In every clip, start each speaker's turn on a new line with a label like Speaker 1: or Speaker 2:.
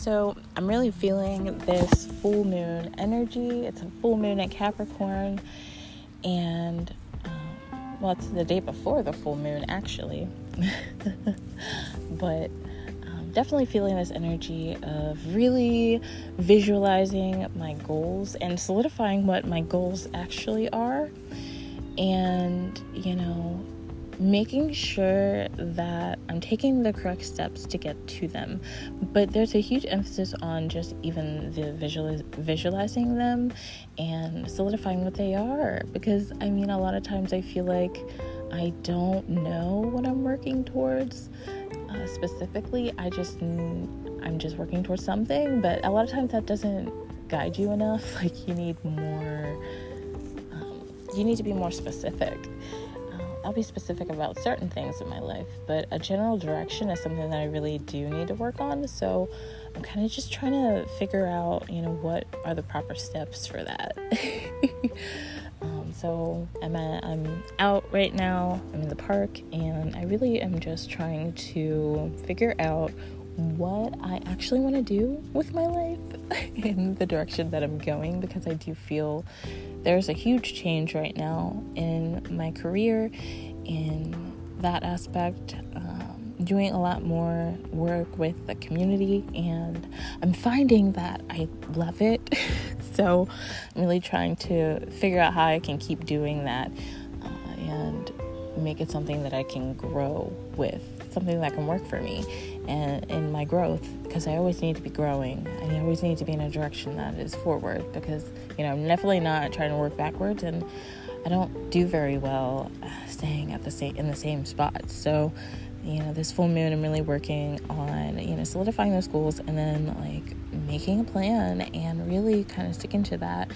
Speaker 1: So I'm really feeling this full moon energy. It's a full moon at Capricorn, and um, well, it's the day before the full moon actually, but um, definitely feeling this energy of really visualizing my goals and solidifying what my goals actually are, and you know making sure that I'm taking the correct steps to get to them. But there's a huge emphasis on just even the visualiz- visualizing them and solidifying what they are. Because I mean, a lot of times I feel like I don't know what I'm working towards. Uh, specifically, I just I'm just working towards something, but a lot of times that doesn't guide you enough. Like you need more. Um, you need to be more specific. I'll be specific about certain things in my life, but a general direction is something that I really do need to work on. So I'm kind of just trying to figure out, you know, what are the proper steps for that. um, so I'm at, I'm out right now. I'm in the park, and I really am just trying to figure out what I actually want to do with my life in the direction that I'm going because I do feel there's a huge change right now in my career in that aspect. Um, doing a lot more work with the community, and I'm finding that I love it. so I'm really trying to figure out how I can keep doing that uh, and make it something that I can grow with, something that can work for me and in my growth because I always need to be growing. I always need to be in a direction that is forward because you know I'm definitely not trying to work backwards and I don't do very well staying at the same in the same spot. So you know this full moon i'm really working on you know solidifying those goals and then like making a plan and really kind of sticking to that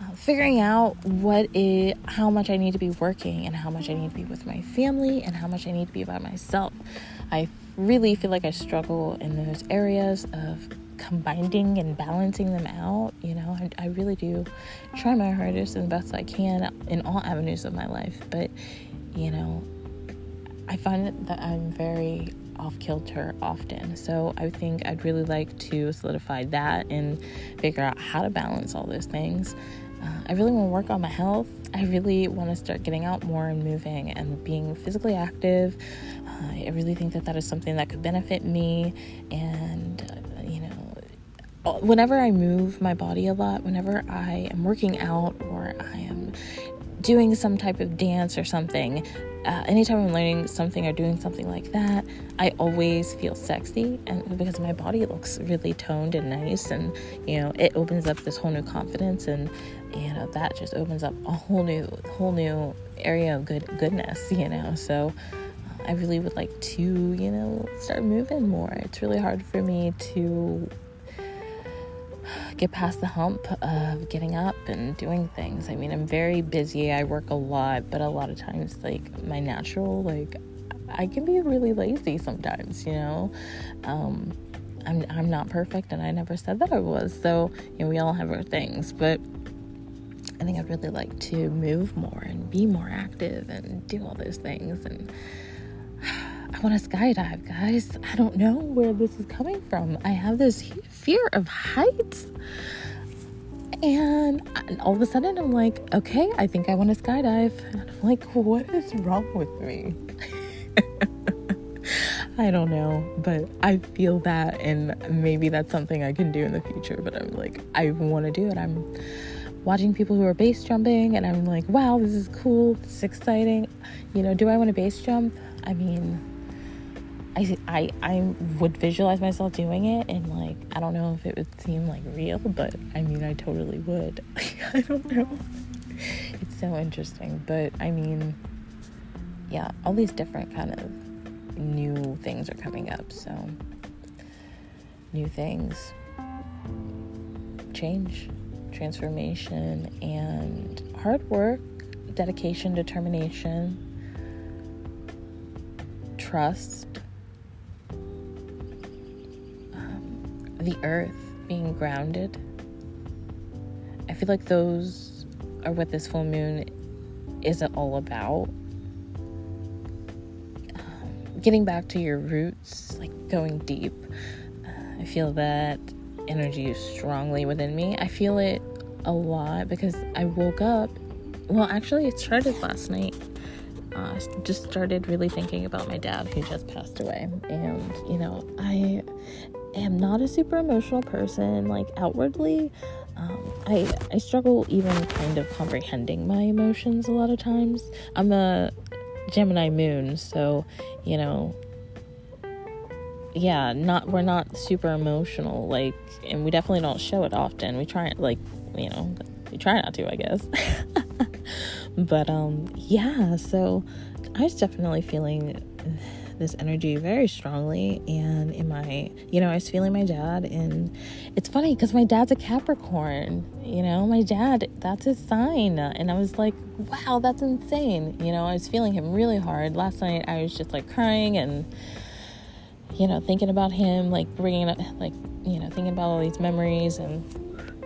Speaker 1: uh, figuring out what is how much i need to be working and how much i need to be with my family and how much i need to be by myself i really feel like I struggle in those areas of combining and balancing them out. You know, I, I really do try my hardest and best I can in all avenues of my life. But, you know, I find that I'm very off kilter often. So I think I'd really like to solidify that and figure out how to balance all those things. Uh, I really want to work on my health. I really want to start getting out more and moving and being physically active. Uh, I really think that that is something that could benefit me. And, whenever I move my body a lot, whenever I am working out or I am doing some type of dance or something, uh, anytime I'm learning something or doing something like that, I always feel sexy, and because my body looks really toned and nice, and you know, it opens up this whole new confidence, and you know, that just opens up a whole new, whole new area of good goodness, you know. So I really would like to, you know, start moving more. It's really hard for me to get past the hump of getting up and doing things. I mean, I'm very busy. I work a lot, but a lot of times like my natural like I can be really lazy sometimes, you know. Um I'm I'm not perfect and I never said that I was. So, you know, we all have our things, but I think I'd really like to move more and be more active and do all those things and I want to skydive, guys. I don't know where this is coming from. I have this fear of heights. And, all of a sudden, I'm like, okay, I think I want to skydive. And I'm like, what is wrong with me? I don't know, but I feel that, and maybe that's something I can do in the future. But I'm like, I want to do it. I'm watching people who are base jumping, and I'm like, wow, this is cool. This is exciting. You know, do I want to base jump? I mean, I, I I would visualize myself doing it and like I don't know if it would seem like real, but I mean I totally would. I don't know. It's so interesting, but I mean yeah, all these different kind of new things are coming up, so new things change, transformation and hard work, dedication, determination, trust the earth being grounded. I feel like those are what this full moon is all about. Um, getting back to your roots, like going deep. Uh, I feel that energy strongly within me. I feel it a lot because I woke up. Well, actually, it started last night. Uh, just started really thinking about my dad who just passed away. And, you know, I am not a super emotional person, like outwardly. Um, I, I struggle even kind of comprehending my emotions a lot of times. I'm a Gemini moon, so, you know, yeah, not we're not super emotional, like, and we definitely don't show it often. We try, like, you know, we try not to, I guess. but um, yeah, so I was definitely feeling this energy very strongly and in my you know i was feeling my dad and it's funny because my dad's a capricorn you know my dad that's his sign and i was like wow that's insane you know i was feeling him really hard last night i was just like crying and you know, thinking about him, like bringing up, like, you know, thinking about all these memories and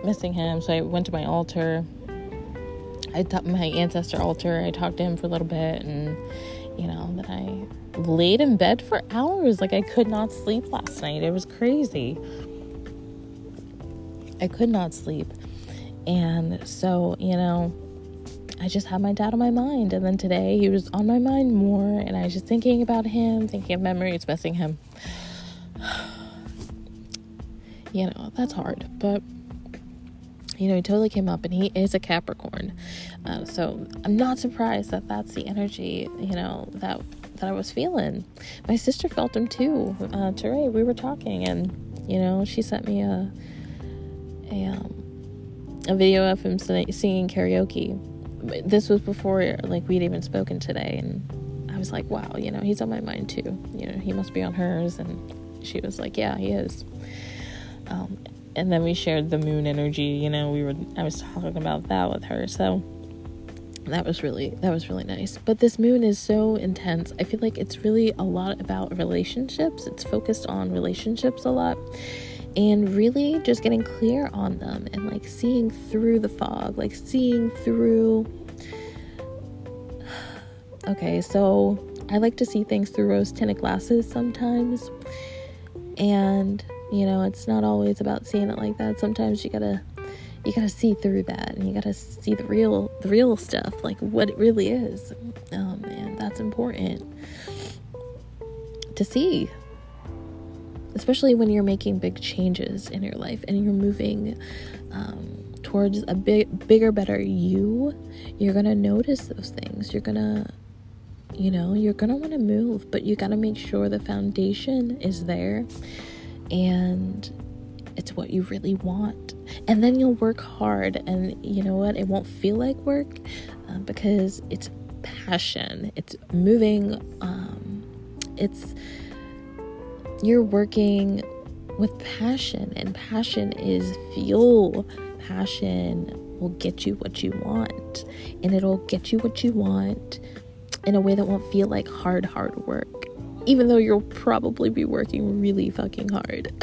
Speaker 1: missing him. So I went to my altar. I taught my ancestor altar. I talked to him for a little bit, and you know, that I laid in bed for hours. Like I could not sleep last night. It was crazy. I could not sleep, and so you know, I just had my dad on my mind. And then today he was on my mind more, and I was just thinking about him, thinking of memories, missing him. you know, that's hard. But, you know, he totally came up, and he is a Capricorn. Uh, so I'm not surprised that that's the energy, you know, that that I was feeling. My sister felt him too. Uh, we were talking, and you know, she sent me a a um, a video of him singing karaoke this was before like we'd even spoken today and I was like, wow, you know, he's on my mind too. You know, he must be on hers and she was like, yeah, he is. Um, and then we shared the moon energy, you know, we were I was talking about that with her. So that was really that was really nice. But this moon is so intense. I feel like it's really a lot about relationships. It's focused on relationships a lot and really just getting clear on them and like seeing through the fog, like seeing through. Okay, so I like to see things through rose tinted glasses sometimes, and you know, it's not always about seeing it like that. Sometimes you gotta you gotta see through that and you gotta see the real the real stuff like what it really is um, and that's important to see especially when you're making big changes in your life and you're moving um, towards a big, bigger, better you, you're gonna notice those things. You're gonna, you know, you're gonna want to move, but you gotta make sure the foundation is there and it's what you really want. And then you'll work hard, and you know what? It won't feel like work uh, because it's passion, it's moving, um, it's you're working with passion, and passion is fuel. Passion will get you what you want, and it'll get you what you want in a way that won't feel like hard, hard work, even though you'll probably be working really fucking hard.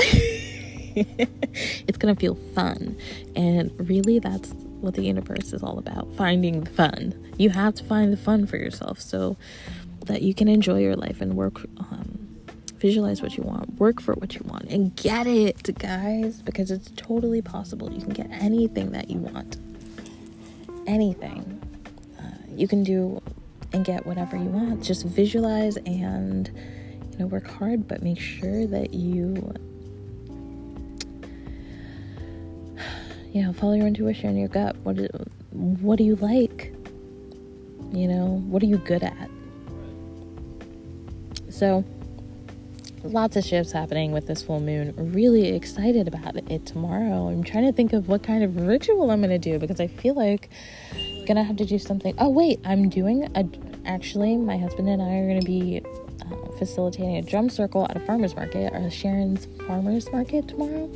Speaker 1: it's gonna feel fun, and really, that's what the universe is all about finding the fun. You have to find the fun for yourself so that you can enjoy your life and work um, Visualize what you want, work for what you want, and get it, guys, because it's totally possible. You can get anything that you want. Anything. Uh, you can do and get whatever you want. Just visualize and you know work hard, but make sure that you you know follow your intuition, your gut. What do, what do you like? You know, what are you good at? So lots of shifts happening with this full moon. Really excited about it tomorrow. I'm trying to think of what kind of ritual I'm going to do because I feel like To have to do something. Oh, wait, I'm doing a. Actually, my husband and I are to be uh, facilitating a drum circle at a farmer's market, or Sharon's Farmer's Market tomorrow.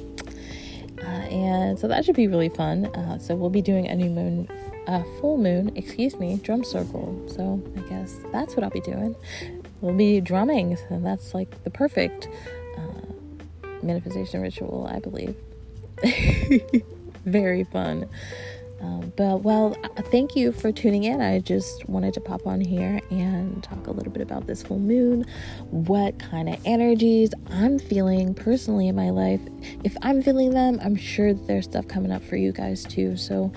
Speaker 1: Uh, and so that should be really fun. Uh, so we'll be doing a new moon, uh, full moon, excuse me, drum circle. So I guess that's what I'll be doing we'll be drumming, and that's like the perfect uh, manifestation ritual, I believe. Very fun. Um, but well, thank you for tuning in. I just wanted to pop on here and talk a little bit about this full moon, what kind of energies I'm feeling personally in my life. If I'm feeling them, I'm sure there's stuff coming up for you guys too. So,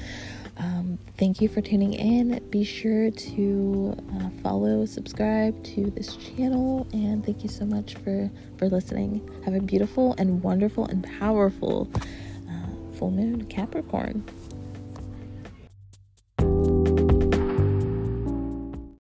Speaker 1: um, thank you for tuning in. Be sure to uh, follow, subscribe to this channel, and thank you so much for for listening. Have a beautiful and wonderful and powerful uh, full moon, Capricorn.